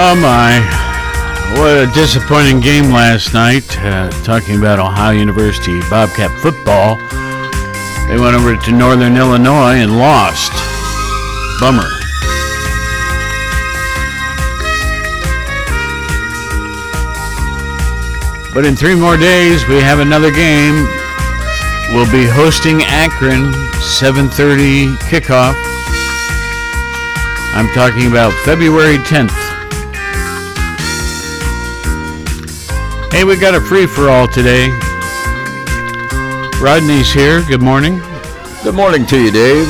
Oh my. What a disappointing game last night. Uh, talking about Ohio University Bobcat football. They went over to Northern Illinois and lost. Bummer. But in three more days, we have another game. We'll be hosting Akron, 7:30 kickoff. I'm talking about February 10th. Hey, we got a free for all today. Rodney's here. Good morning. Good morning to you, Dave.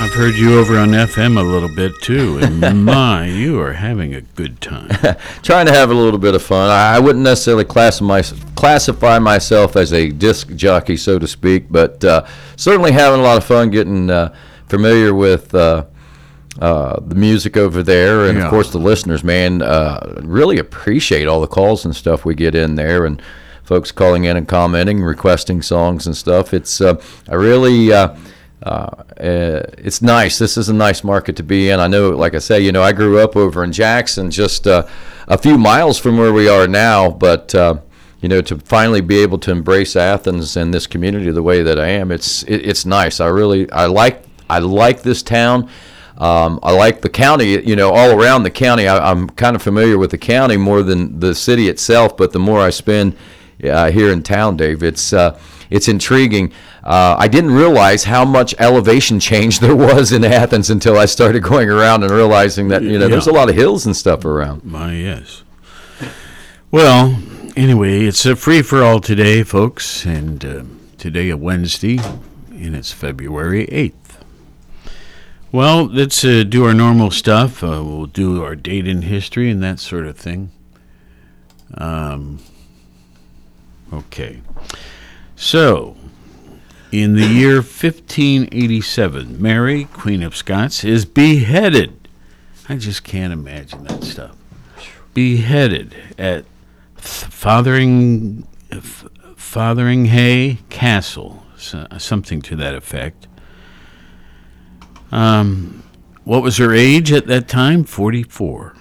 I've heard you over on FM a little bit too, and my, you are having a good time. Trying to have a little bit of fun. I wouldn't necessarily classify, classify myself as a disc jockey, so to speak, but uh, certainly having a lot of fun getting uh, familiar with uh, uh, the music over there, and Yeah. of course the listeners. Man, uh, really appreciate all the calls and stuff we get in there, and folks calling in and commenting, requesting songs and stuff. It's uh, I really. Uh, uh, uh, it's nice. This is a nice market to be in. I know, like I say, you know, I grew up over in Jackson, just uh, a few miles from where we are now. But uh, you know, to finally be able to embrace Athens and this community the way that I am, it's it, it's nice. I really I like I like this town. Um, I like the county. You know, all around the county, I, I'm kind of familiar with the county more than the city itself. But the more I spend uh, here in town, Dave, it's uh, it's intriguing. Uh, I didn't realize how much elevation change there was in Athens until I started going around and realizing that you know there's a lot of hills and stuff around. My, yes. Well, anyway, it's a free for all today, folks, and uh, today a Wednesday, and it's February 8th. Well, let's uh, do our normal stuff. Uh, we'll do our date in history and that sort of thing. Um, okay. So, in the year 1587, Mary, Queen of Scots, is beheaded. I just can't imagine that stuff. Beheaded at Fotheringhay Castle, so- something to that effect. Um, what was her age at that time? 44.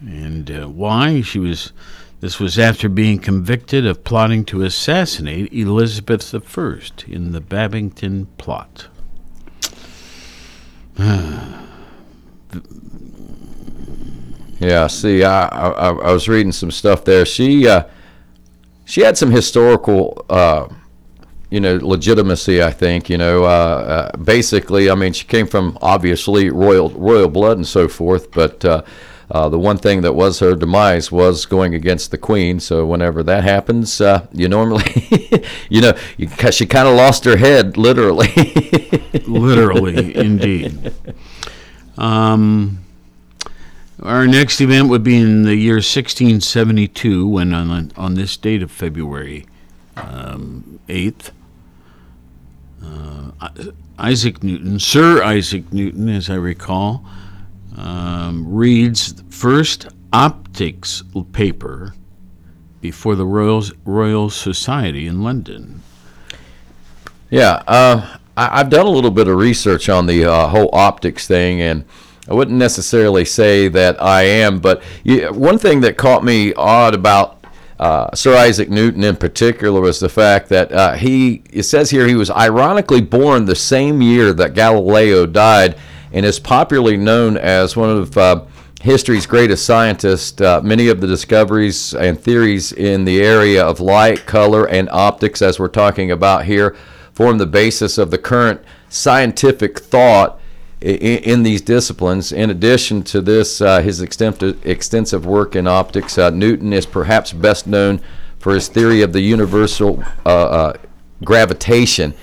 And uh, why? She was. This was after being convicted of plotting to assassinate Elizabeth I in the Babington plot. Yeah, see, I, I I was reading some stuff there. She uh, she had some historical, uh, you know, legitimacy. I think you know, uh, uh, basically, I mean, she came from obviously royal royal blood and so forth, but. Uh, uh, the one thing that was her demise was going against the queen. So whenever that happens, uh, you normally, you know, you, she kind of lost her head, literally. Literally, indeed. Um, our next event would be in the year 1672, when on, on this date of February um, 8th, uh, Isaac Newton, Sir Isaac Newton, as I recall, um, reads the first optics paper before the Royal, Royal Society in London. Yeah, uh, I, I've done a little bit of research on the uh, whole optics thing, and I wouldn't necessarily say that I am, but one thing that caught me odd about uh, Sir Isaac Newton in particular was the fact that uh, he, it says here, he was ironically born the same year that Galileo died, and is popularly known as one of uh, history's greatest scientists. Uh, many of the discoveries and theories in the area of light, color, and optics, as we're talking about here, form the basis of the current scientific thought i- i- in these disciplines. In addition to this, uh, his extensive, extensive work in optics, uh, Newton is perhaps best known for his theory of the universal uh, uh, gravitation.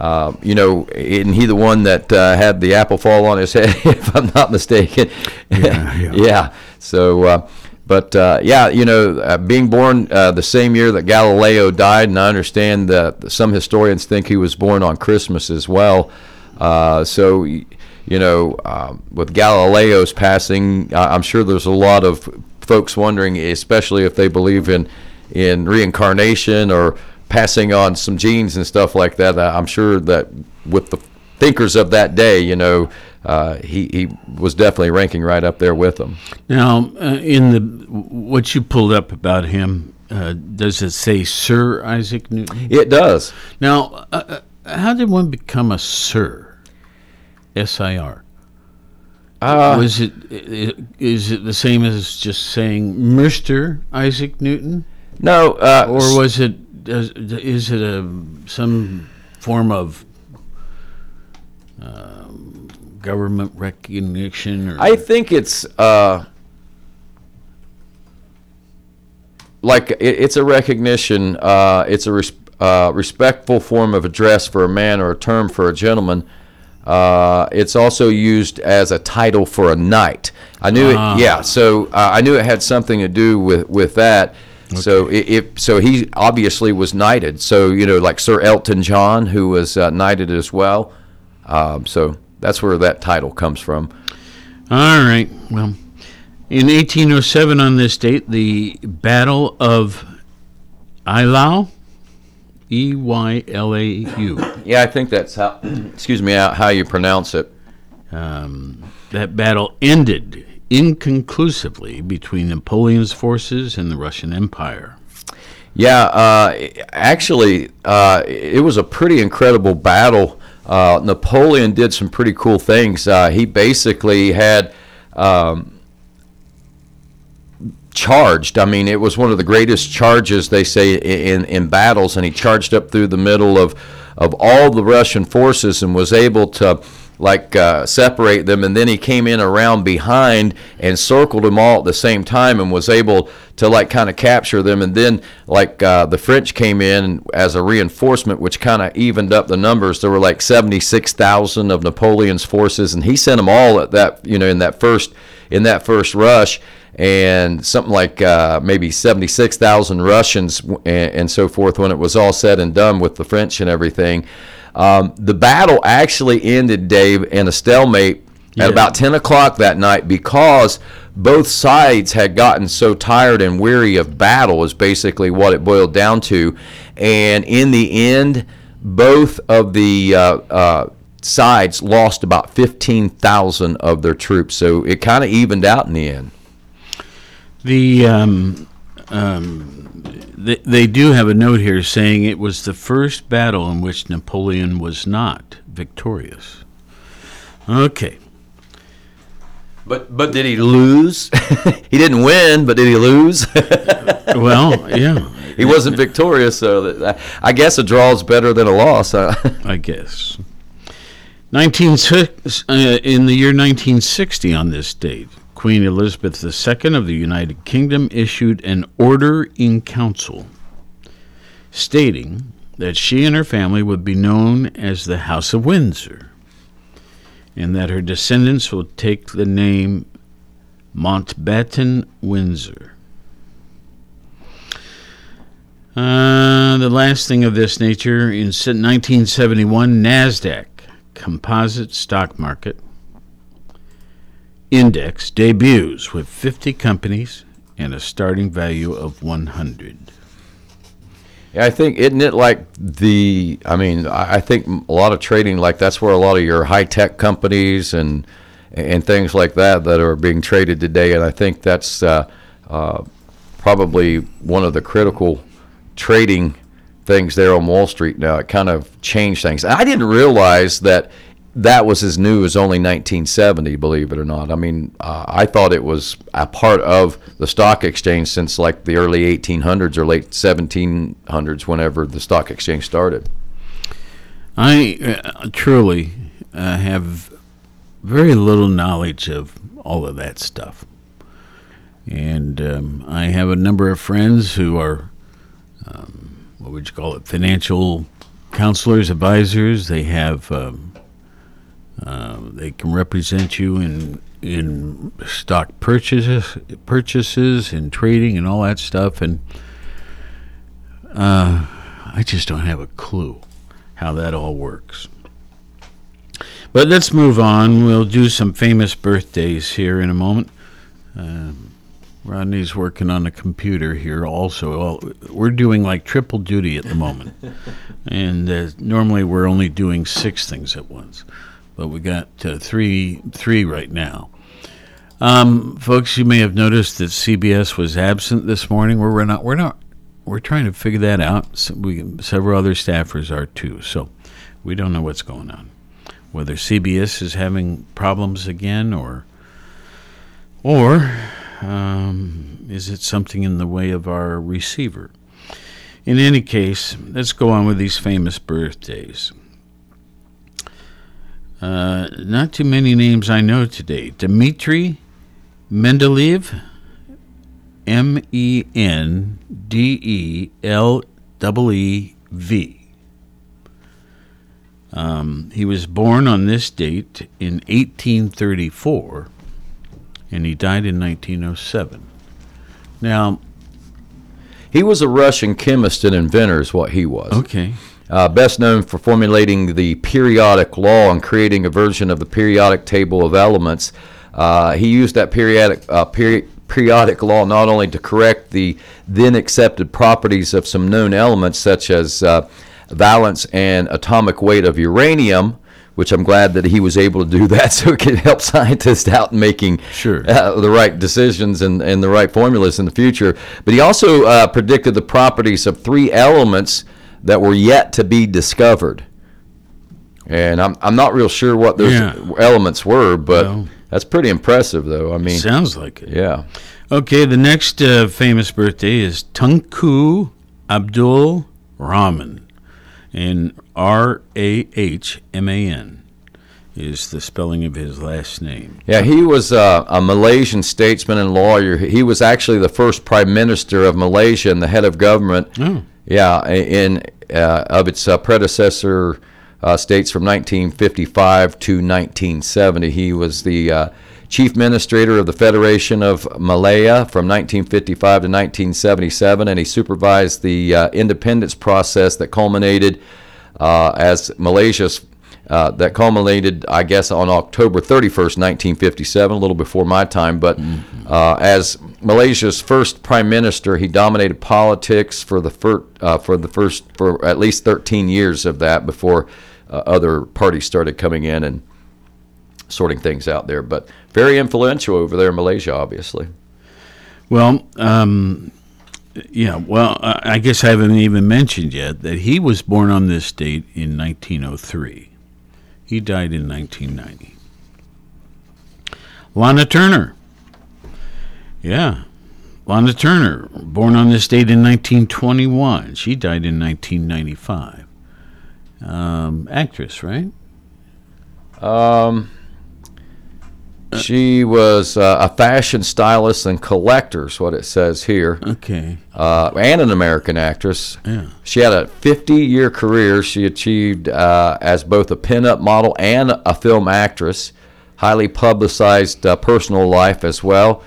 Uh, you know, isn't he the one that uh, had the apple fall on his head, if I'm not mistaken? Yeah, yeah. So, uh, but uh, yeah, you know, uh, being born uh, the same year that Galileo died, and I understand that some historians think he was born on Christmas as well. Uh, so, you know, um, with Galileo's passing, I'm sure there's a lot of folks wondering, especially if they believe in in reincarnation or passing on some genes and stuff like that. I'm sure that with the thinkers of that day, you know, uh, he he was definitely ranking right up there with them. Now, uh, in the what you pulled up about him, uh, does it say Sir Isaac Newton? It does. Now, uh, uh, how did one become a Sir? S I R. Uh, Was it is it the same as just saying Mr. Isaac Newton, no, uh, or was it is it a some form of um, government recognition? Or I think it's uh, like it, it's a recognition. Uh, it's a res- uh, respectful form of address for a man or a term for a gentleman. Uh, it's also used as a title for a knight. I knew Ah. it. Yeah, so uh, I knew it had something to do with with that. So it, it so he obviously was knighted. So you know, like Sir Elton John, who was uh, knighted as well. Um, so that's where that title comes from. All right. Well, in 1807, on this date, the Battle of Eylau, E Y L A U, Yeah, I think that's how. excuse me, how, how you pronounce it. um, that battle ended inconclusively between Napoleon's forces and the Russian Empire. Yeah, uh, actually, uh, it was a pretty incredible battle. Uh, Napoleon did some pretty cool things. Uh, he basically had um, charged. I mean, it was one of the greatest charges they say in in battles, and he charged up through the middle of of all the Russian forces and was able to like uh, separate them. And then he came in around behind and circled them all at the same time and was able to like kind of capture them. And then like uh, the French came in as a reinforcement, which kind of evened up the numbers. There were like seventy six thousand of Napoleon's forces, and he sent them all at that you know in that first in that first rush and something like uh, maybe 76,000 Russians and, and so forth when it was all said and done with the French and everything. Um, the battle actually ended, Dave, in a stalemate Yeah. at about 10 o'clock that night because both sides had gotten so tired and weary of battle, is basically what it boiled down to. And in the end, both of the uh, uh, sides lost about 15,000 of their troops. So it kind of evened out in the end. The um, um, they, they do have a note here saying it was the first battle in which Napoleon was not victorious. Okay. But but did he lose? he didn't win, but did he lose? Well, yeah, he wasn't victorious, so that, I guess a draw is better than a loss. huh? I guess. 19, uh, in the year 1960, on this date, Queen Elizabeth II of the United Kingdom issued an order in council stating that she and her family would be known as the House of Windsor and that her descendants will take the name Mountbatten Windsor. Uh, the last thing of this nature in 1971, NASDAQ Composite Stock Market Index debuts with 50 companies and a starting value of 100. Yeah, I think isn't it like the? I mean, I think a lot of trading like that's where a lot of your high tech companies and and things like that that are being traded today, and I think that's uh, uh, probably one of the critical trading things there on Wall Street now. It kind of changed things. I didn't realize that that was as new as only 1970, believe it or not. I mean, uh, I thought it was a part of the stock exchange since like the early 1800s or late 1700s, whenever the stock exchange started. I uh, truly uh, have very little knowledge of all of that stuff. And um, I have a number of friends who are, um, what would you call it, financial counselors, advisors. They have, um, uh, they can represent you in in stock purchases, purchases and trading and all that stuff. And uh, I just don't have a clue how that all works. But let's move on. We'll do some famous birthdays here in a moment. Um, Rodney's working on the computer here also. Well, we're doing like triple duty at the moment. and uh, normally we're only doing six things at once. But we got uh, three three right now. Um, folks, you may have noticed that CBS was absent this morning. We're, not we're not we're trying to figure that out. So we several other staffers are too. So we don't know what's going on. Whether CBS is having problems again or or um, is it something in the way of our receiver? In any case, let's go on with these famous birthdays. Uh, not too many names I know today. Dmitri Mendeleev, M E N D E L E V. Um, he was born on this date in 1834 and he died in 1907. Now, He was a Russian chemist and inventor, is what he was. okay. Uh, best known for formulating the periodic law and creating a version of the periodic table of elements. Uh, he used that periodic uh, peri- periodic law not only to correct the then accepted properties of some known elements such as uh, valence and atomic weight of uranium, which I'm glad that he was able to do that so it could help scientists out in making Sure. uh, the right decisions and, and the right formulas in the future. But he also uh, predicted the properties of three elements that were yet to be discovered. And I'm, I'm not real sure what those Yeah. elements were, but Well- that's pretty impressive, though. I mean, Sounds like it. yeah. Okay, the next uh, famous birthday is Tunku Abdul Rahman, and R A H M A N is the spelling of his last name. Yeah, he was uh, a Malaysian statesman and lawyer. He was actually the first prime minister of Malaysia and the head of government. Oh. Yeah, in uh, of its uh, predecessor uh, states from 1955 to 1970. He was the uh, chief administrator of the Federation of Malaya from 1955 to 1977, and he supervised the uh, independence process that culminated uh, as Malaysia's uh, that culminated, I guess, on October 31st, 1957, a little before my time. But uh, as Malaysia's first prime minister, he dominated politics for the fir- uh, for the first for at least 13 years of that before uh, other parties started coming in and sorting things out there. But very influential over there in Malaysia, obviously. Well, um, yeah, well, I guess I haven't even mentioned yet that he was born on this date in 1903. He died in 1990. Lana Turner. Yeah. Lana Turner, born on this date in 1921. She died in 1995. Um, actress, right? Um, she was uh, a fashion stylist and collector, is what it says here. Okay. uh, and an American actress. Yeah. She had a 50 year career. She achieved uh, as both a pinup model and a film actress. Highly publicized uh, personal life as well.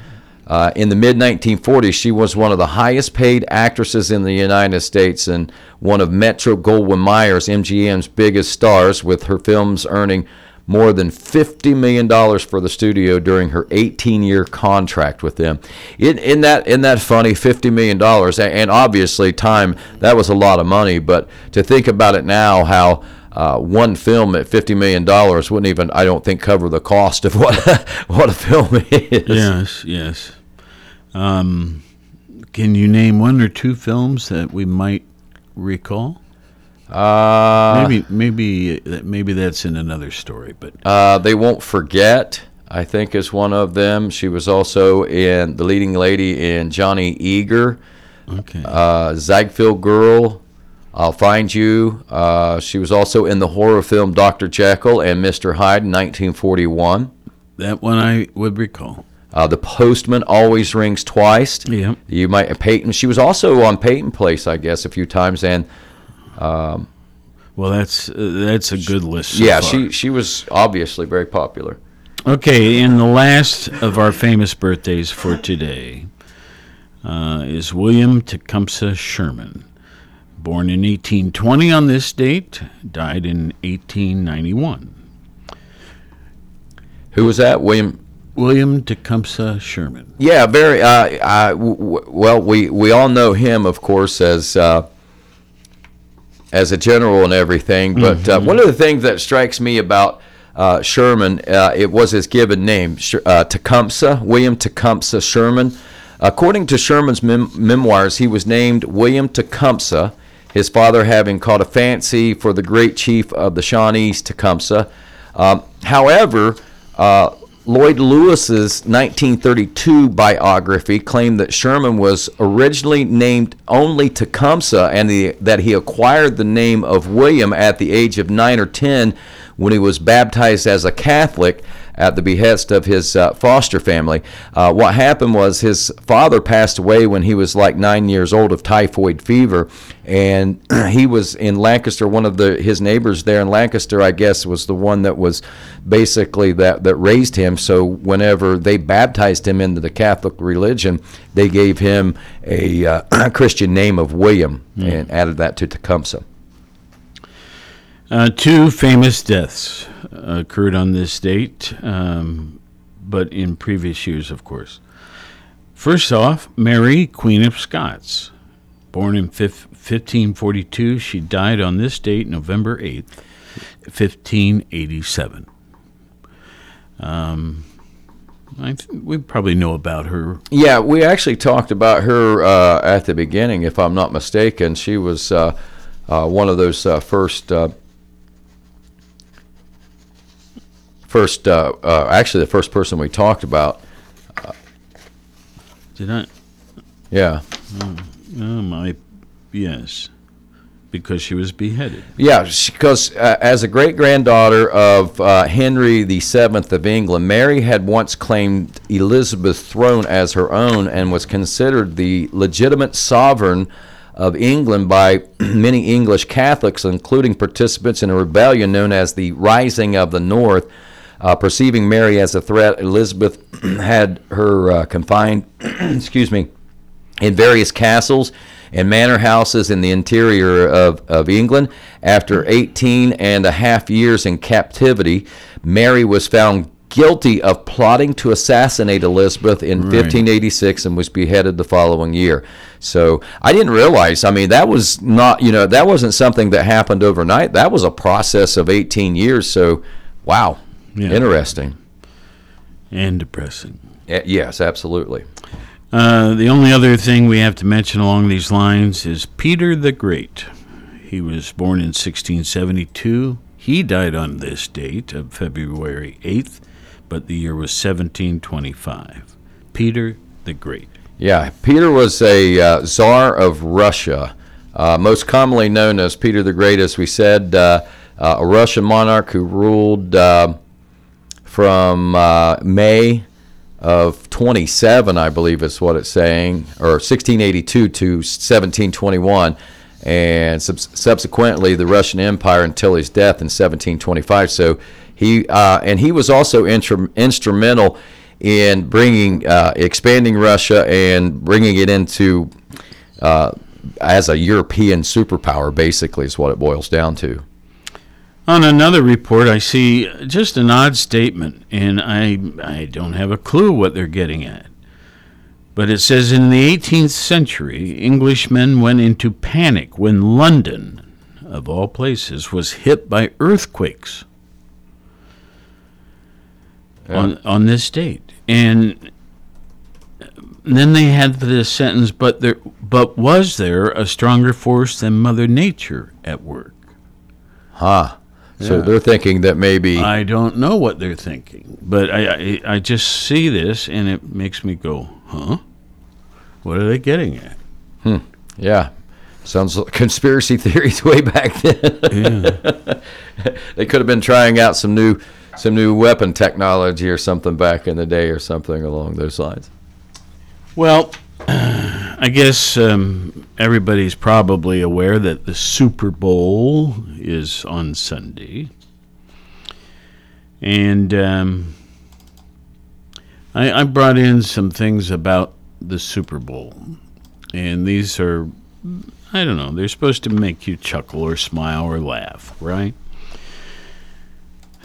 Uh, in the mid 1940s, she was one of the highest paid actresses in the United States and one of Metro Goldwyn Mayer's MGM's biggest stars, with her films earning more than $50 million for the studio during her 18 year contract with them. In, in that in that funny $50 million, and obviously, time, that was a lot of money, but to think about it now, how uh, one film at $50 million wouldn't even, I don't think, cover the cost of what, what a film is. Yes, yes. Um, can you name one or two films that we might recall? Uh, Maybe, maybe, maybe that's in another story. But Uh, they won't forget. I think is one of them. She was also in the leading lady in Johnny Eager, okay, uh, Ziegfeld Girl. I'll find you. Uh, she was also in the horror film Dr. Jekyll and Mr. Hyde in 1941. that one I would recall. Uh, the Postman always rings twice. Yeah. You might Peyton. She was also on Peyton Place, I guess, a few times. And Well, that's uh, that's a good list. so yeah, far. she she was obviously very popular. Okay, and the last of our famous birthdays for today uh, is William Tecumseh Sherman. Born in 1820 on this date, died in 1891. Who was that? William William Tecumseh Sherman. Yeah, very. Uh, I, w- w- well, we, we all know him, of course, as uh, as a general and everything. But uh, one of the things that strikes me about uh, Sherman, uh, it was his given name, uh, Tecumseh, William Tecumseh Sherman. According to Sherman's mem- memoirs, he was named William Tecumseh, his father having caught a fancy for the great chief of the Shawnees, Tecumseh. Um, however, uh, Lloyd Lewis's 1932 biography claimed that Sherman was originally named only Tecumseh and the, that he acquired the name of William at the age of 9 or 10 when he was baptized as a Catholic at the behest of his uh, foster family. Uh, what happened was his father passed away when he was like nine years old of typhoid fever, and he was in Lancaster. One of the his neighbors there in Lancaster, I guess, was the one that was basically that that raised him. So whenever they baptized him into the Catholic religion, they gave him a uh, Christian name of William mm. and added that to Tecumseh. Uh, two famous deaths occurred on this date, um, but in previous years, of course. First off, Mary, Queen of Scots. Born in 1542, she died on this date, November 8th, 1587. Um, th- we probably know about her. Yeah, we actually talked about her uh, at the beginning, if I'm not mistaken. She was uh, uh, one of those uh, first uh, first, uh, uh, actually, the first person we talked about. Did I? Yeah. Oh, oh my, yes, because she was beheaded. Yeah, because uh, as a great granddaughter of uh, Henry VII of England, Mary had once claimed Elizabeth's throne as her own and was considered the legitimate sovereign of England by many English Catholics, including participants in a rebellion known as the Rising of the North uh, perceiving Mary as a threat, Elizabeth had her uh, confined, excuse me, in various castles and manor houses in the interior of, of England. After 18 and a half years in captivity, Mary was found guilty of plotting to assassinate Elizabeth in right. 1586 and was beheaded the following year. So I didn't realize, I mean, that was not, you know, that wasn't something that happened overnight. That was a process of 18 years. So, wow. Yeah. Interesting. And depressing. Uh, yes, absolutely. Uh, the only other thing we have to mention along these lines is Peter the Great. He was born in 1672. He died on this date of February 8th, but the year was 1725. Peter the Great. Yeah, Peter was a uh, czar of Russia, uh, most commonly known as Peter the Great, as we said, uh, uh a Russian monarch who ruled uh, from uh, May of 27, I believe is what it's saying, or 1682 to 1721, and sub- subsequently the Russian Empire until his death in 1725. So he uh, and he was also instrumental in bringing uh, expanding Russia and bringing it into uh, as a European superpower. Basically, is what it boils down to. On another report, I see just an odd statement, and I, I don't have a clue what they're getting at. But it says in the 18th century, Englishmen went into panic when London, of all places, was hit by earthquakes yeah. on, on this date. And uh, then they had this sentence, but there, but was there a stronger force than Mother Nature at work? Huh. So yeah. they're thinking that maybe I don't know what they're thinking, but I, I, I just see this and it makes me go, huh? What are they getting at? Hmm. Yeah. Sounds like conspiracy theories way back then. Yeah. they could have been trying out some new some new weapon technology or something back in the day or something along those lines. Well, I guess um, everybody's probably aware that the Super Bowl is on Sunday. And um, I, I brought in some things about the Super Bowl. And these are, I don't know, they're supposed to make you chuckle or smile or laugh, right?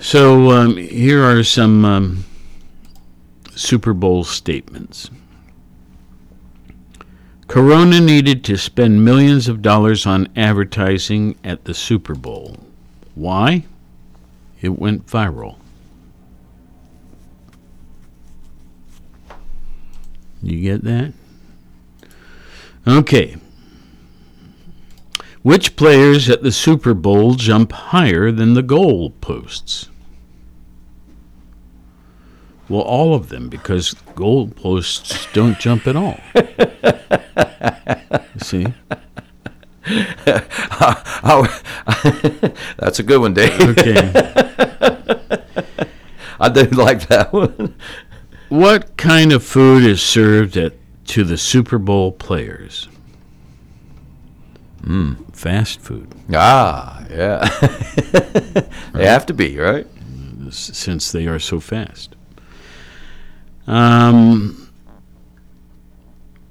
So um, here are some um, Super Bowl statements. Corona needed to spend millions of dollars on advertising at the Super Bowl. Why? It went viral. You get that? Okay. Which players at the Super Bowl jump higher than the goal posts? Well, all of them, because goalposts don't jump at all. See? That's a good one, Dave. Okay. I do like that one. What kind of food is served at to the Super Bowl players? Fast food, Ah, yeah. they have to be, right? since they are so fast. Um,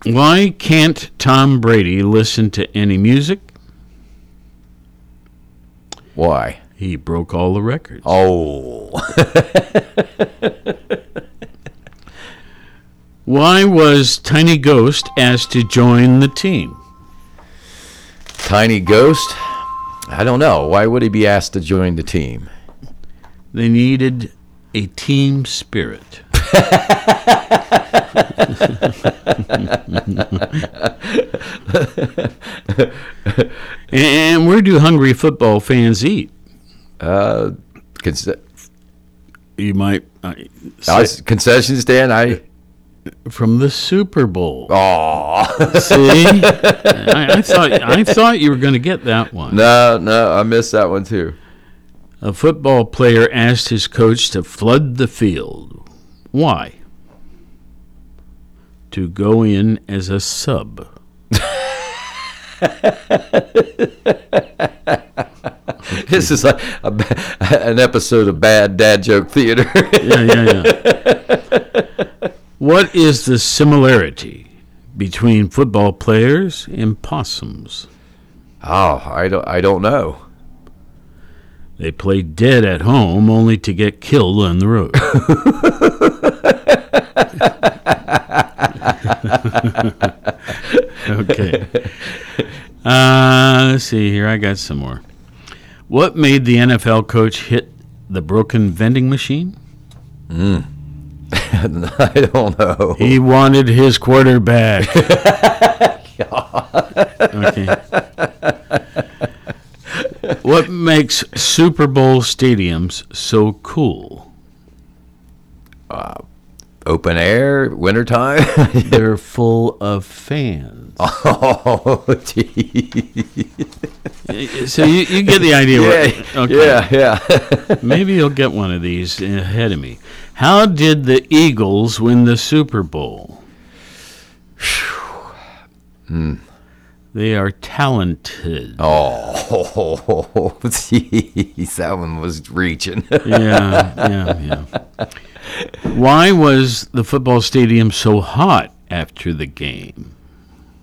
why can't Tom Brady listen to any music? Why? He broke all the records. Oh, Why was Tiny Ghost asked to join the team? Tiny Ghost? I don't know. Why would he be asked to join the team? They needed a team spirit. And where do hungry football fans eat? Uh, conce- You might uh, I was- concession stand. I from the Super Bowl. oh See, I, I thought I thought you were going to get that one. no no I missed that one too. A football player asked his coach to flood the field. Why? To go in as a sub. This is like a, an episode of bad dad joke theater. Yeah, yeah, yeah. what is the similarity between football players and possums? oh, I don't I don't know. They play dead at home only to get killed on the road. okay. Uh, let's see here. I got some more. What made the NFL coach hit the broken vending machine? I don't know. He wanted his quarterback. okay. What makes Super Bowl stadiums so cool? Open air, wintertime. They're full of fans. oh, gee. So you, you get the idea. yeah, okay. yeah, yeah. Maybe you'll get one of these ahead of me. How did the Eagles win the Super Bowl? Hmm. They are talented. Oh, jeez, that one was reaching. Yeah, yeah, yeah. Why was the football stadium so hot after the game?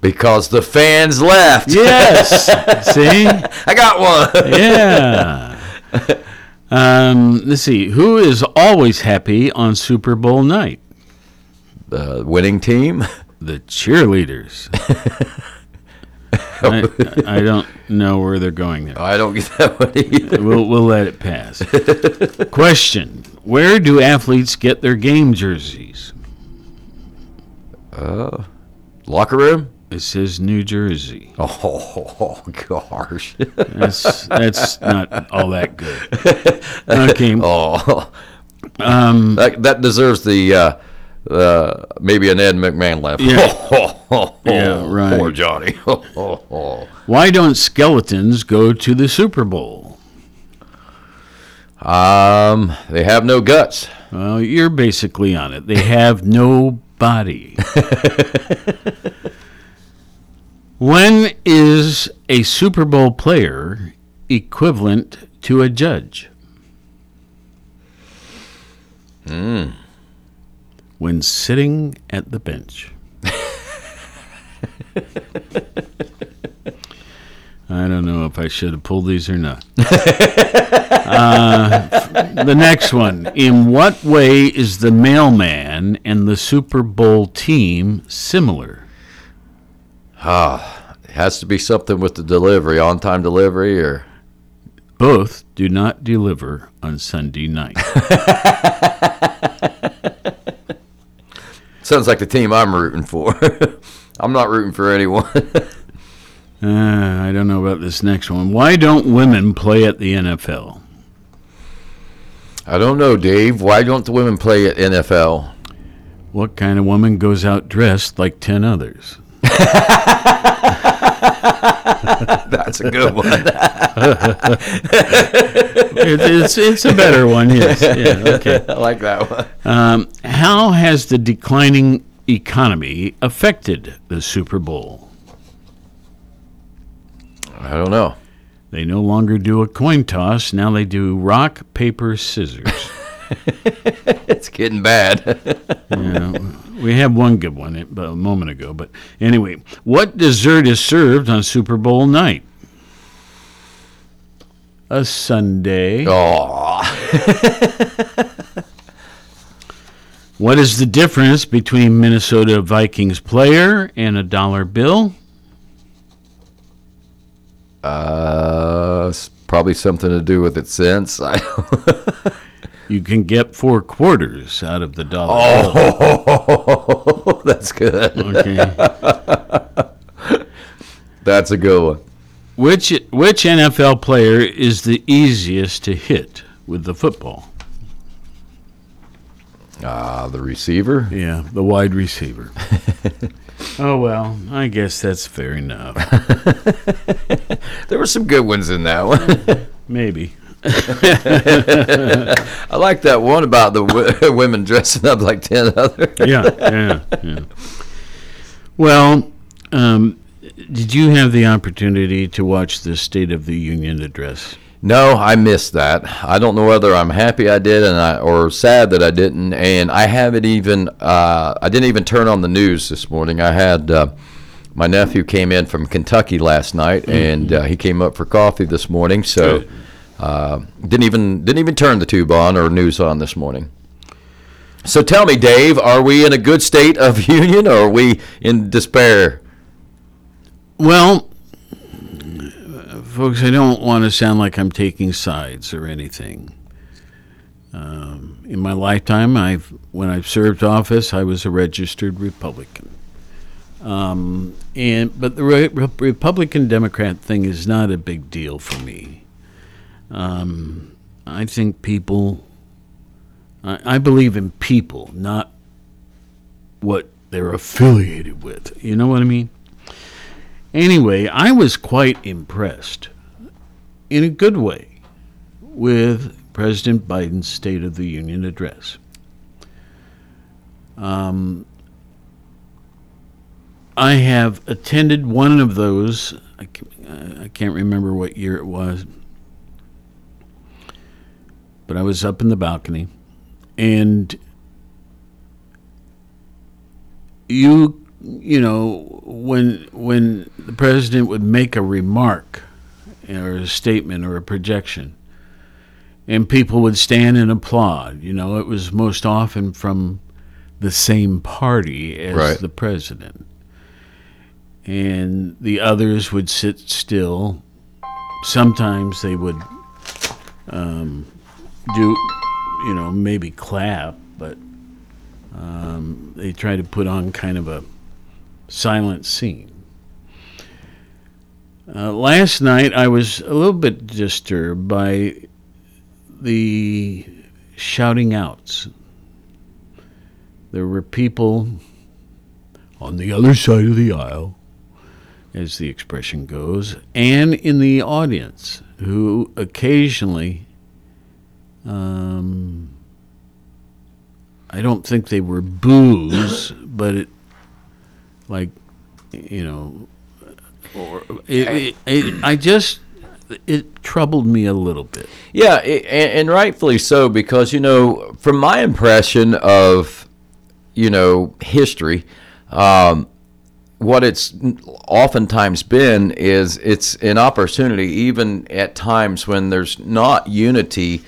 because the fans left. Yes. See? I got one. Yeah. Um, let's see. Who is always happy on Super Bowl night? The winning team. The cheerleaders. I, I don't know where they're going there. I don't get that one either. We'll, we'll let it pass. Question Where do athletes get their game jerseys? Uh, Locker room. It says New Jersey. Oh gosh. That's that's not all that good. Okay. Oh, Um, that that deserves the uh, uh, maybe an Ed McMahon laugh. Yeah. Yeah, right. Poor Johnny. why don't skeletons go to the Super Bowl? Um, they have no guts. Well, you're basically on it. They have no body. when is a Super Bowl player equivalent to a judge? When sitting at the bench. I don't know if I should have pulled these or not. uh, the next one. In what way is the mailman and the Super Bowl team similar? Ah, it has to be something with the delivery, on time delivery, or Both do not deliver on Sunday night. Sounds like the team I'm rooting for. I'm not rooting for anyone. Uh, I don't know about this next one. Why don't women play at the NFL? I don't know, Dave. Why don't the women play at NFL? What kind of woman goes out dressed like 10 others? That's a good one. It, it's, it's a better one, yes. Yeah, okay. I like that one. Um, how has the declining economy affected the Super Bowl? I don't know. They no longer do a coin toss. Now they do rock, paper, scissors. It's getting bad. Yeah, we had one good one a moment ago. But anyway, what dessert is served on Super Bowl night? A Sunday. oh, What is the difference between Minnesota Vikings player and a dollar bill? Uh, probably something to do with it since. I You can get four quarters out of the dollar oh, that's good. Okay. That's a good one. Which which NFL player is the easiest to hit with the football? Ah, the receiver. Yeah, the wide receiver. Oh well, I guess that's fair enough. There were some good ones in that one. Maybe. I like that one about the w- women dressing up like ten other. Yeah, yeah, yeah. Well, um, did you have the opportunity to watch the State of the Union address? No, I missed that. I don't know whether I'm happy I did and I, or sad that I didn't. And I haven't even. Uh, I didn't even turn on the news this morning. I had uh, my nephew came in from Kentucky last night, and uh, he came up for coffee this morning. So uh, didn't even didn't even turn the tube on or news on this morning. So tell me, Dave, are we in a good state of union, or are we in despair? Well, folks, I don't want to sound like I'm taking sides or anything. Um, in my lifetime, I've when I've served office, I was a registered Republican. Um, and but the re- re- Republican Democrat thing is not a big deal for me. Um, I think people. I, I believe in people, not what they're affiliated with. You know what I mean? Anyway, I was quite impressed, in a good way, with President Biden's State of the Union address. Um, I have attended one of those. I I can't remember what year it was, but I was up in the balcony, and you you know when when the president would make a remark or a statement or a projection and people would stand and applaud you know it was most often from the same party as Right. the president and the others would sit still sometimes they would um, do you know maybe clap but um, they try to put on kind of a silent scene. Uh, last night, I was a little bit disturbed by the shouting outs. There were people on the other side of the aisle, as the expression goes, and in the audience who occasionally, um, I don't think they were boos, but it, like, you know, or it, it, it, I just it troubled me a little bit. Yeah, i and, and rightfully so, because you know, from my impression of, you know, history, um, what it's oftentimes been is it's an opportunity, even at times when there's not unity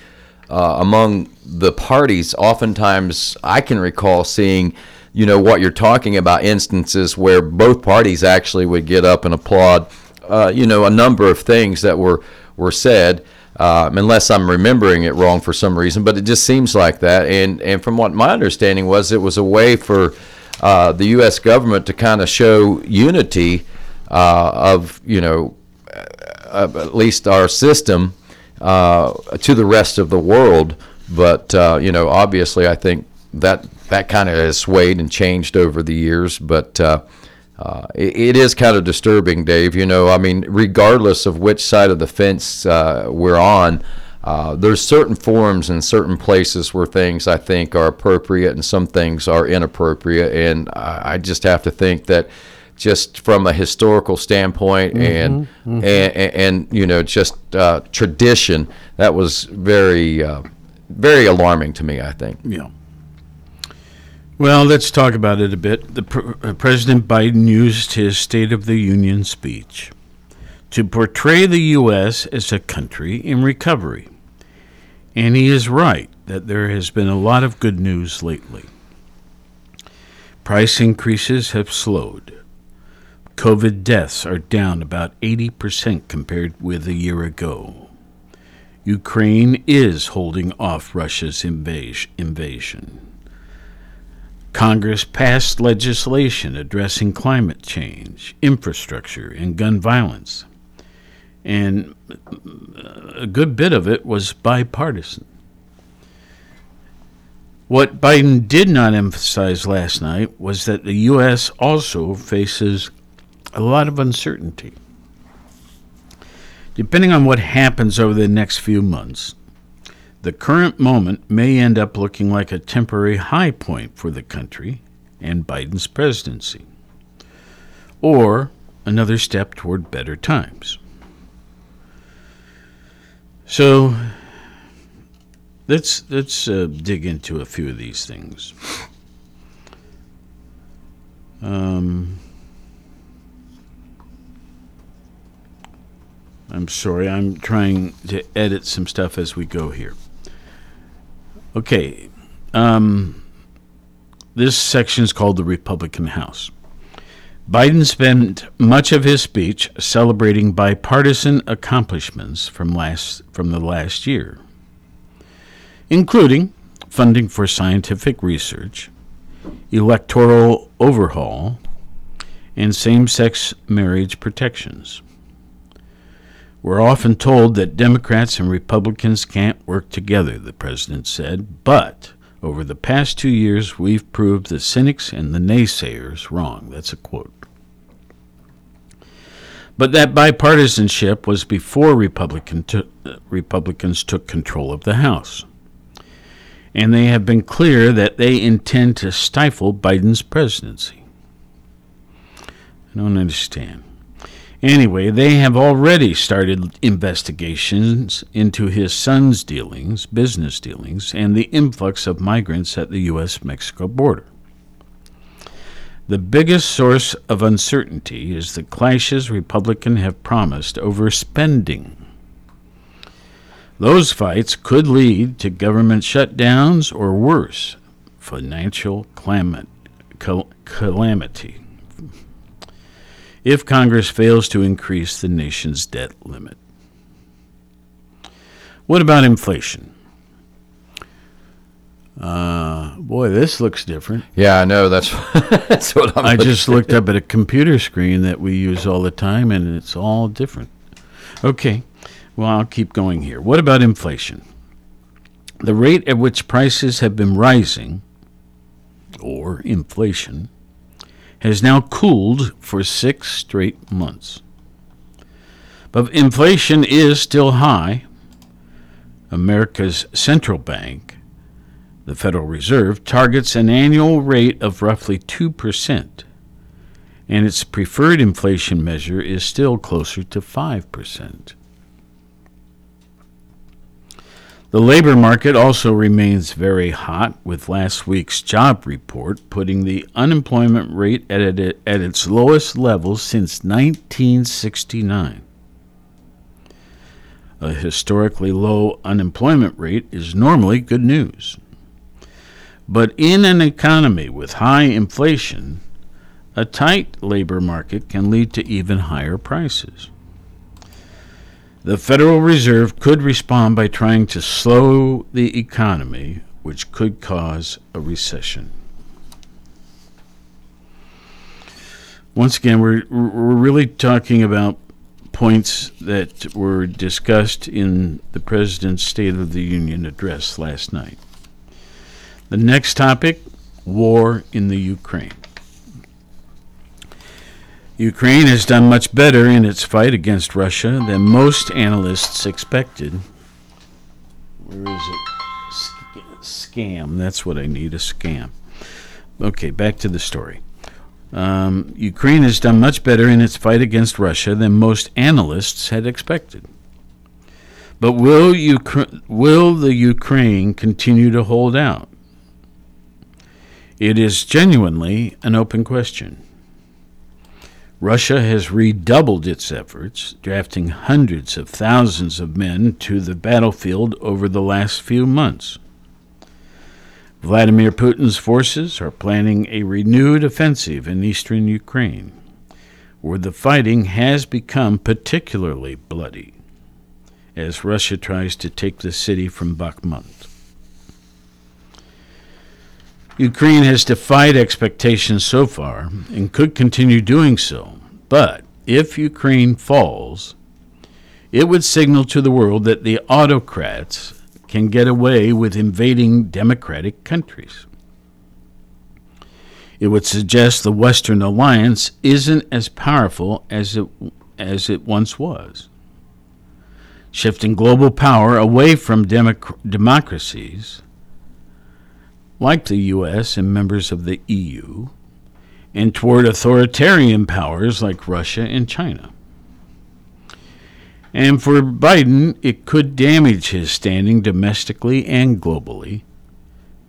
uh, among the parties. Oftentimes, I can recall seeing, you know, what you're talking about instances where both parties actually would get up and applaud, uh, you know, a number of things that were were said. Um, unless I'm remembering it wrong for some reason, but it just seems like that. And and from what my understanding was, it was a way for uh, the U.S. government to kind of show unity uh, of, you know, uh, at least our system uh, to the rest of the world. But, uh, you know, obviously, I think that that kind of has swayed and changed over the years. But uh, uh, it, it is kind of disturbing, Dave. You know, I mean, regardless of which side of the fence uh, we're on, uh, there's certain forums and certain places where things I think are appropriate and some things are inappropriate. And I, I just have to think that just from a historical standpoint and, And, and and you know just uh, tradition, that was very uh, very alarming to me. I think. Yeah. Well, let's talk about it a bit. The uh, President Biden used his State of the Union speech to portray the U.S. as a country in recovery. And he is right that there has been a lot of good news lately. Price increases have slowed. COVID deaths are down about 80% compared with a year ago. Ukraine is holding off Russia's invas- invasion. Congress passed legislation addressing climate change, infrastructure, and gun violence. And uh, a good bit of it was bipartisan. What Biden did not emphasize last night was that the U.S. also faces a lot of uncertainty. Depending on what happens over the next few months, the current moment may end up looking like a temporary high point for the country and Biden's presidency, or another step toward better times. So let's let's uh, dig into a few of these things. Um, I'm sorry, I'm trying to edit some stuff as we go here. Okay, um, this section is called the Republican House. Biden spent much of his speech celebrating bipartisan accomplishments from last from the last year, including funding for scientific research, electoral overhaul, and same-sex marriage protections. We're often told that Democrats and Republicans can't work together, the president said, but over the past two years, we've proved the cynics and the naysayers wrong. That's a quote. But that bipartisanship was before Republican to, uh, Republicans took control of the House. And they have been clear that they intend to stifle Biden's presidency. I don't understand. Anyway, they have already started investigations into his son's dealings, business dealings, and the influx of migrants at the U.S. Mexico border. The biggest source of uncertainty is the clashes Republicans have promised over spending. Those fights could lead to government shutdowns or worse, financial calamity if Congress fails to increase the nation's debt limit. What about inflation? Uh, boy, this looks different. Yeah, I know. That's that's what I'm. I just looked up at a computer screen that we use all the time, and it's all different. Okay, well, I'll keep going here. What about inflation? The rate at which prices have been rising, or inflation, has now cooled for six straight months. But inflation is still high. America's central bank, the Federal Reserve, targets an annual rate of roughly 2%, and its preferred inflation measure is still closer to 5%. The labor market also remains very hot, with last week's job report putting the unemployment rate at, at its lowest level since 1969. A historically low unemployment rate is normally good news. But in an economy with high inflation, a tight labor market can lead to even higher prices. The Federal Reserve could respond by trying to slow the economy, which could cause a recession. Once again, we're we're really talking about points that were discussed in the President's State of the Union address last night. The next topic war in the Ukraine. Ukraine has done much better in its fight against Russia than most analysts expected. Where is it? Scam. That's what I need a scam. Okay, back to the story. Um, Ukraine has done much better in its fight against Russia than most analysts had expected. But will, Ukra- will the Ukraine continue to hold out? It is genuinely an open question. Russia has redoubled its efforts, drafting hundreds of thousands of men to the battlefield over the last few months. Vladimir Putin's forces are planning a renewed offensive in eastern Ukraine, where the fighting has become particularly bloody, as Russia tries to take the city from Bakhmut. Ukraine has defied expectations so far and could continue doing so. But if Ukraine falls, it would signal to the world that the autocrats can get away with invading democratic countries. It would suggest the Western alliance isn't as powerful as it, as it once was. Shifting global power away from democ- democracies like the U.S. and members of the EU, and toward authoritarian powers like Russia and China. And for Biden, it could damage his standing domestically and globally,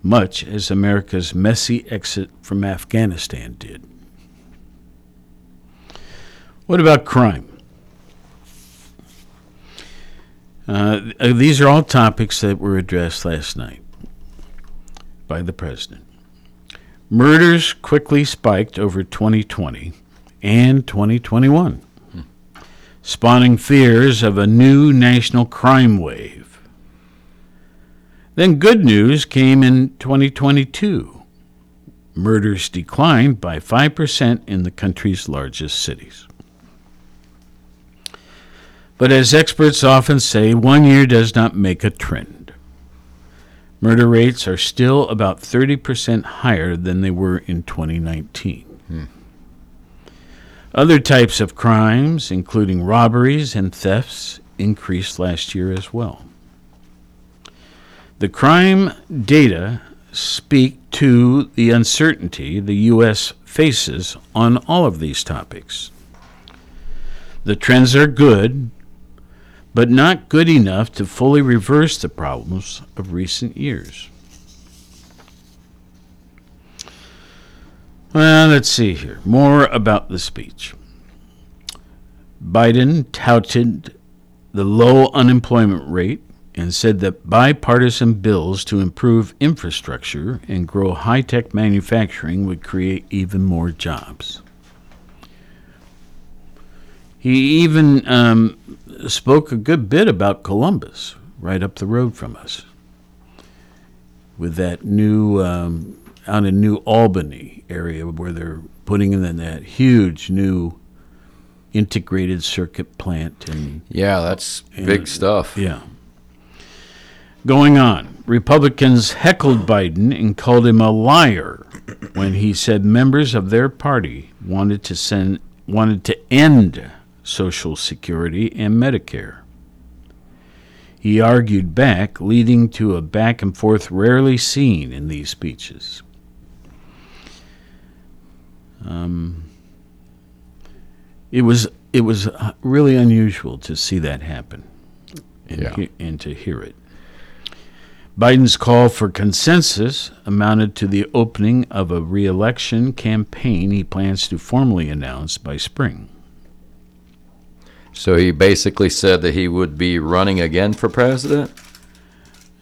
much as America's messy exit from Afghanistan did. What about crime? Uh, these are all topics that were addressed last night by the president. Murders quickly spiked over 2020 and 2021, spawning fears of a new national crime wave. Then good news came in 2022. Murders declined by 5% in the country's largest cities. But as experts often say, one year does not make a trend. Murder rates are still about 30% higher than they were in 2019. Hmm. Other types of crimes, including robberies and thefts, increased last year as well. The crime data speak to the uncertainty the U.S. faces on all of these topics. The trends are good, but not good enough to fully reverse the problems of recent years. Well, let's see here. More about the speech. Biden touted the low unemployment rate and said that bipartisan bills to improve infrastructure and grow high tech manufacturing would create even more jobs. He even um, spoke a good bit about Columbus, right up the road from us, with that new um, out in New Albany area where they're putting in that huge new integrated circuit plant and yeah, that's and, big stuff. Yeah. Going on, Republicans heckled Biden and called him a liar when he said members of their party wanted to send wanted to end Social Security, and Medicare. He argued back, leading to a back and forth rarely seen in these speeches. Um, it was it was really unusual to see that happen, and, yeah. he, and to hear it. Biden's call for consensus amounted to the opening of a reelection campaign he plans to formally announce by spring. So he basically said that he would be running again for president?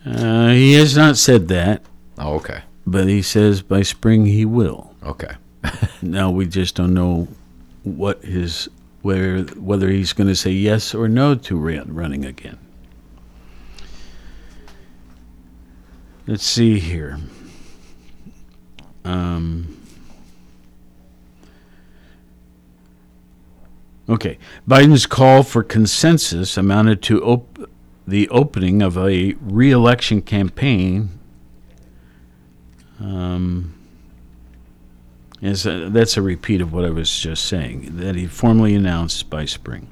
Uh, he has not said that. Oh, okay. But he says by spring he will. Okay. now we just don't know what his whether whether he's going to say yes or no to running again. Let's see here. Um, Okay. Biden's call for consensus amounted to op- the opening of a re election campaign. Um, is a, that's a repeat of what I was just saying, that he formally announced by spring.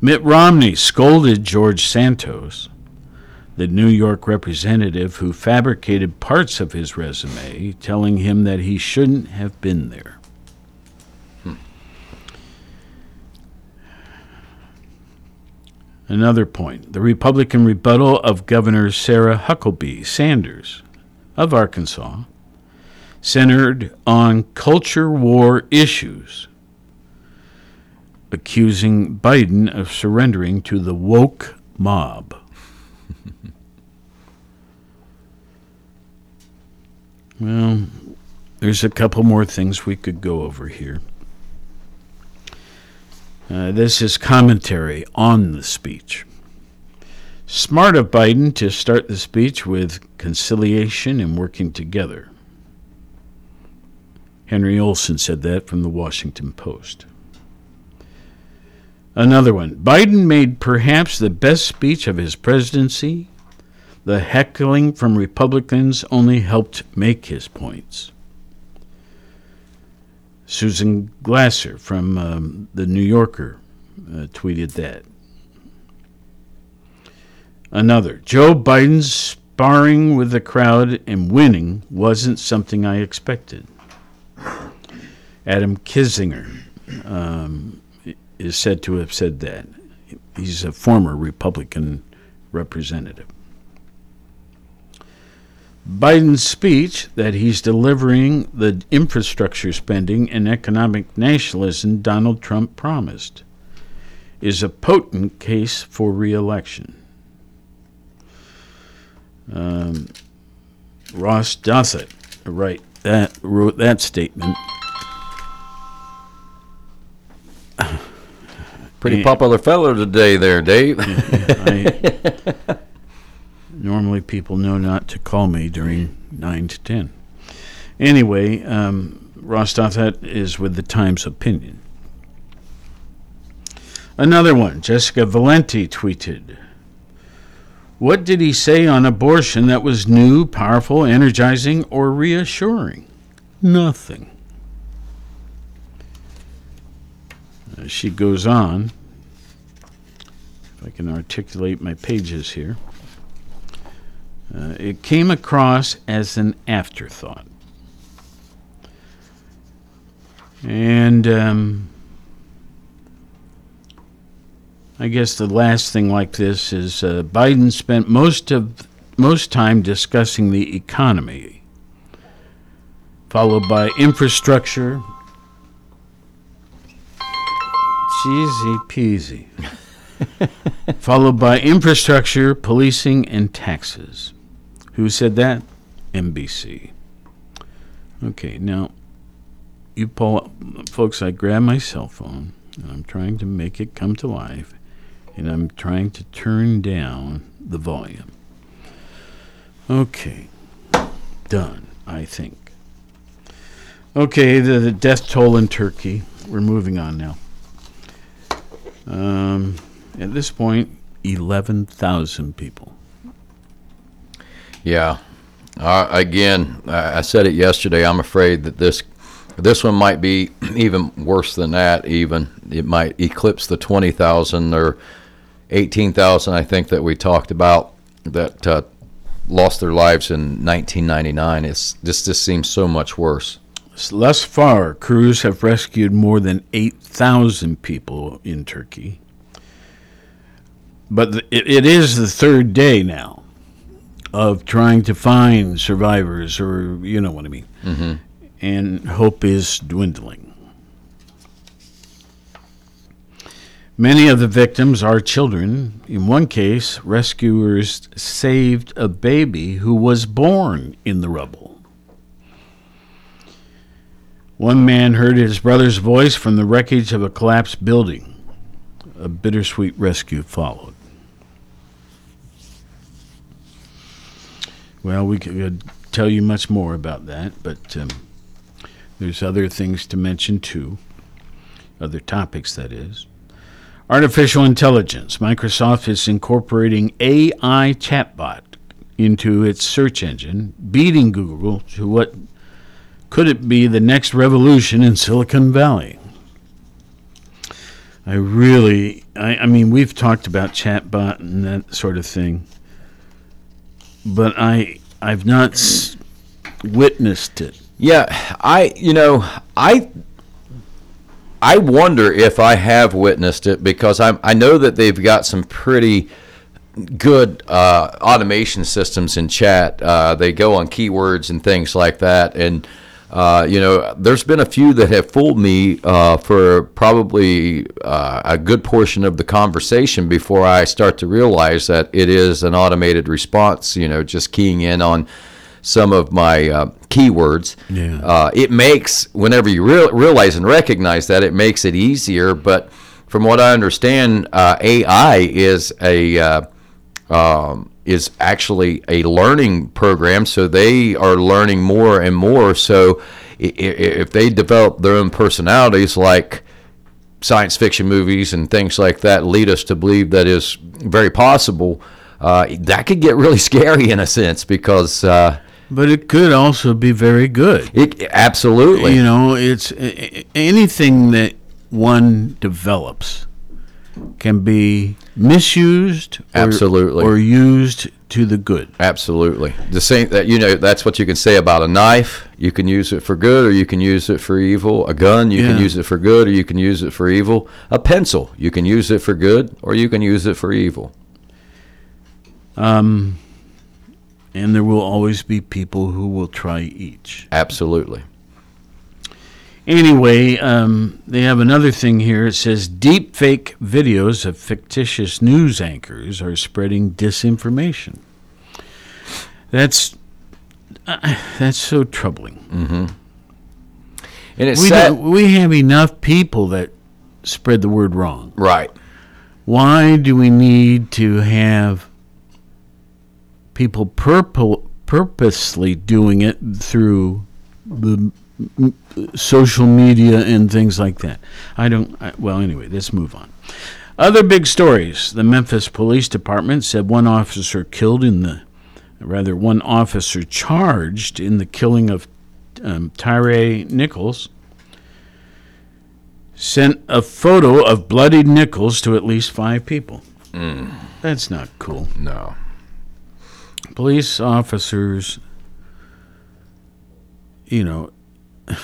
Mitt Romney scolded George Santos, the New York representative who fabricated parts of his resume, telling him that he shouldn't have been there. Another point the Republican rebuttal of Governor Sarah Huckabee Sanders of Arkansas centered on culture war issues, accusing Biden of surrendering to the woke mob. well, there's a couple more things we could go over here. Uh, this is commentary on the speech. Smart of Biden to start the speech with conciliation and working together. Henry Olsen said that from the Washington Post. Another one Biden made perhaps the best speech of his presidency. The heckling from Republicans only helped make his points. Susan Glasser from um, The New Yorker uh, tweeted that. Another Joe Biden's sparring with the crowd and winning wasn't something I expected. Adam Kinzinger um, is said to have said that. He's a former Republican representative. Biden's speech that he's delivering the infrastructure spending and economic nationalism Donald Trump promised is a potent case for reelection. Um, Ross Douthat, right, that wrote that statement. Pretty popular fellow today, there, Dave. I, normally, people know not to call me during nine to ten. Anyway, um, Douthat is with the Times Opinion. Another one, Jessica Valenti tweeted. What did he say on abortion that was new, powerful, energizing, or reassuring? Nothing. She goes on. If I can articulate my pages here. Uh, it came across as an afterthought. And um, I guess the last thing like this is uh, Biden spent most of most time discussing the economy, followed by infrastructure. Cheesy peasy. followed by infrastructure, policing, and taxes. Who said that? NBC. Okay, now you pull up, folks. I grab my cell phone and I'm trying to make it come to life, and I'm trying to turn down the volume. Okay, done. I think. Okay, the, the death toll in Turkey. We're moving on now. Um, at this point, 11,000 people. Yeah. Uh, again, I said it yesterday. I'm afraid that this this one might be even worse than that. Even it might eclipse the 20,000 or 18,000. I think that we talked about that uh, lost their lives in 1999. It's this just seems so much worse. Thus far, crews have rescued more than 8,000 people in Turkey. But it is the third day now of trying to find survivors, or you know what I mean. Mm-hmm. And hope is dwindling. Many of the victims are children. In one case, rescuers saved a baby who was born in the rubble. One man heard his brother's voice from the wreckage of a collapsed building. A bittersweet rescue followed. Well, we could tell you much more about that, but um, there's other things to mention too, other topics, that is. Artificial intelligence. Microsoft is incorporating AI chatbot into its search engine, beating Google to what could it be the next revolution in Silicon Valley. I really, I, I mean, we've talked about chatbot and that sort of thing, but I, I've not witnessed it. Yeah, I you know I I wonder if I have witnessed it because I I know that they've got some pretty good uh, automation systems in chat. Uh, they go on keywords and things like that, and uh, you know, there's been a few that have fooled me uh, for probably uh, a good portion of the conversation before I start to realize that it is an automated response. You know, just keying in on some of my uh, keywords. Yeah. Uh, it makes whenever you real, realize and recognize that it makes it easier. But from what I understand, uh, AI is a uh, um, is actually a learning program, so they are learning more and more. So if they develop their own personalities, like science fiction movies and things like that, lead us to believe that is very possible. Uh, that could get really scary in a sense because uh, But it could also be very good. it absolutely You know, it's anything that one develops can be misused or, Absolutely. or used to the good. Absolutely. The same that you know that's what you can say about a knife. You can use it for good or you can use it for evil. A gun, you can use it for good or you can use it for evil. A pencil, you can use it for good or you can use it for evil. Um, and there will always be people who will try each. Absolutely. Anyway, um, they have another thing here. It says deep fake videos of fictitious news anchors are spreading disinformation. That's uh, that's so troubling. And it's We don't, we have enough people that spread the word wrong. right. Why do we need to have people purpo- purposely doing it through the mm, social media and things like that? I don't. I, well, anyway, let's move on. Other big stories. The Memphis Police Department said one officer killed in the, rather, one officer charged in the killing of um, Tyre Nichols sent a photo of bloodied Nichols to at least five people. That's not cool. No. Police officers, you know,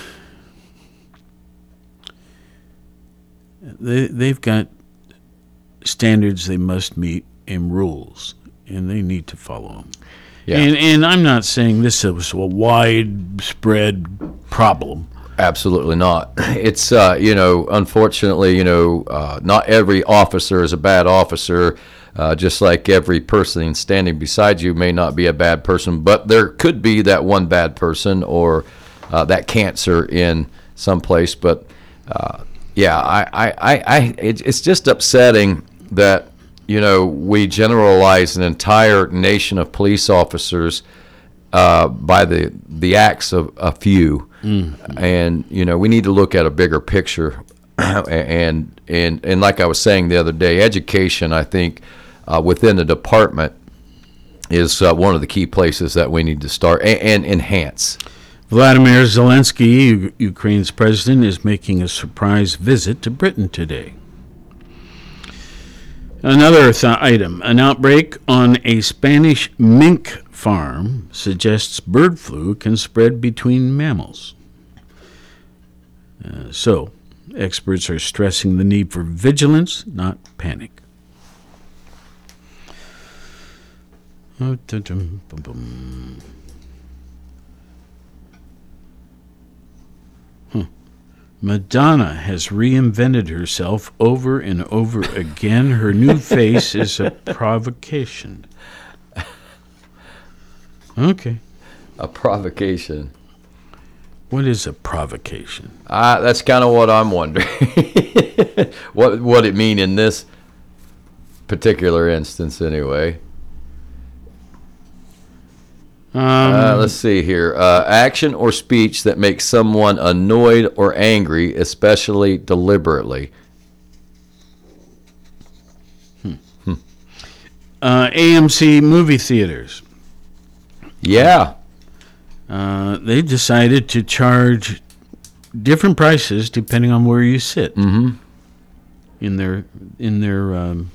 they they've got standards they must meet and rules, and they need to follow them. Yeah. And and I'm not saying this is a widespread problem. Absolutely not. It's uh, you know, unfortunately, you know, uh, not every officer is a bad officer. Uh, just like every person standing beside you may not be a bad person, but there could be that one bad person or uh, that cancer in some place. But uh, yeah, I, I, I, I it's just upsetting that you know we generalize an entire nation of police officers uh, by the the acts of a few, and you know we need to look at a bigger picture, and and and like I was saying the other day, education I think uh, within the department is uh, one of the key places that we need to start and, and enhance. Vladimir Zelensky, U- Ukraine's president, is making a surprise visit to Britain today. Another th- item an outbreak on a Spanish mink farm suggests bird flu can spread between mammals. Uh, so, experts are stressing the need for vigilance, not panic. Madonna has reinvented herself over and over again. Her new face is a provocation. Okay. A provocation. What is a provocation? Uh, that's kind of what I'm wondering. what what it mean in this particular instance, anyway. Um, Uh, let's see here. Uh, action or speech that makes someone annoyed or angry, especially deliberately. Uh, AMC movie theaters. Yeah. Uh, they decided to charge different prices depending on where you sit Mm-hmm. in their in their um,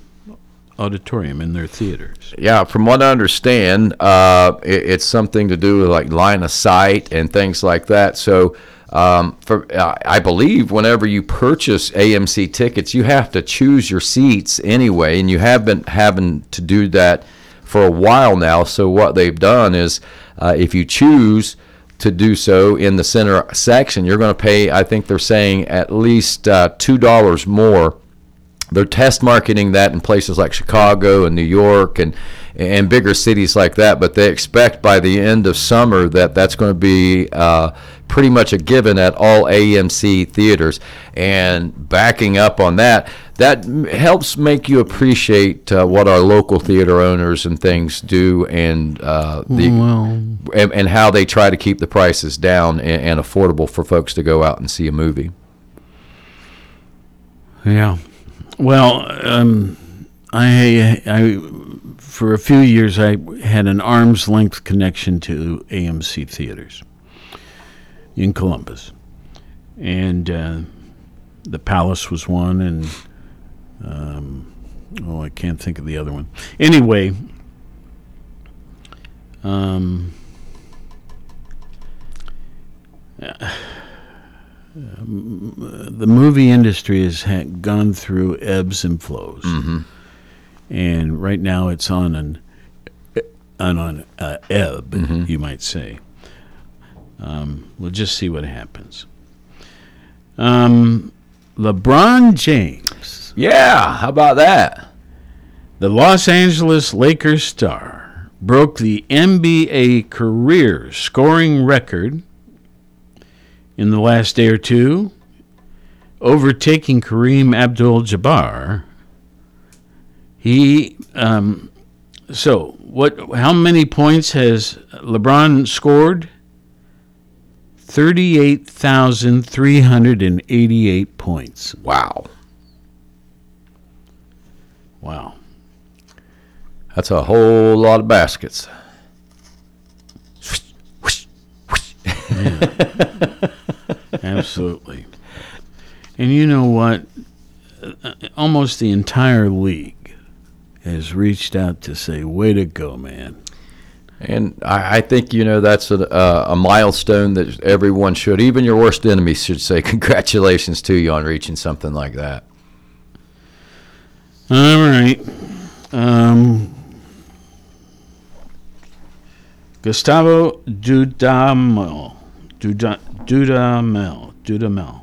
auditorium in their theaters. Yeah, from what I understand, uh, it, it's something to do with like line of sight and things like that. So, um, for uh, I believe whenever you purchase AMC tickets, you have to choose your seats anyway, and you have been having to do that for a while now. So what they've done is, uh, if you choose to do so in the center section, you're going to pay. I think they're saying at least uh, two dollars more they're test marketing that in places like Chicago and New York and and bigger cities like that. But they expect by the end of summer that that's going to be uh, pretty much a given at all AMC theaters. And backing up on that, that helps make you appreciate uh, what our local theater owners and things do and uh, the Well, and, and how they try to keep the prices down and, and affordable for folks to go out and see a movie. yeah. Well, um, I, I, for a few years, I had an arm's length connection to AMC theaters in Columbus, and uh, the Palace was one, and um, oh, I can't think of the other one. Anyway, um, the movie industry has ha- gone through ebbs and flows, and right now it's on an on an uh, ebb, you might say. Um, we'll just see what happens. Um, LeBron James, Yeah, how about that? the Los Angeles Lakers star, broke the NBA career scoring record in the last day or two, overtaking Kareem Abdul-Jabbar. He um, so what? How many points has LeBron scored? Thirty-eight thousand three hundred and eighty-eight points. Wow. Wow. That's a whole lot of baskets. Absolutely. And you know what? Uh, Almost the entire league has reached out to say, "Way to go, man!" And I, I think, you know, that's a, uh, a milestone that everyone should, even your worst enemies should say congratulations to you on reaching something like that. All right. Um, Gustavo Dudamel. Duda, Dudamel. Dudamel.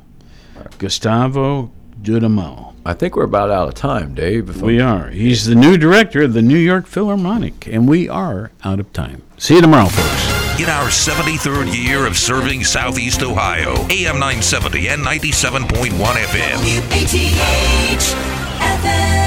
Gustavo Dudamel. I think we're about out of time, Dave. If We are. He's the new director of the New York Philharmonic, and we are out of time. See you tomorrow, folks. In our 73rd year of serving Southeast Ohio, AM 970 and 97.1 FM. WATH FM.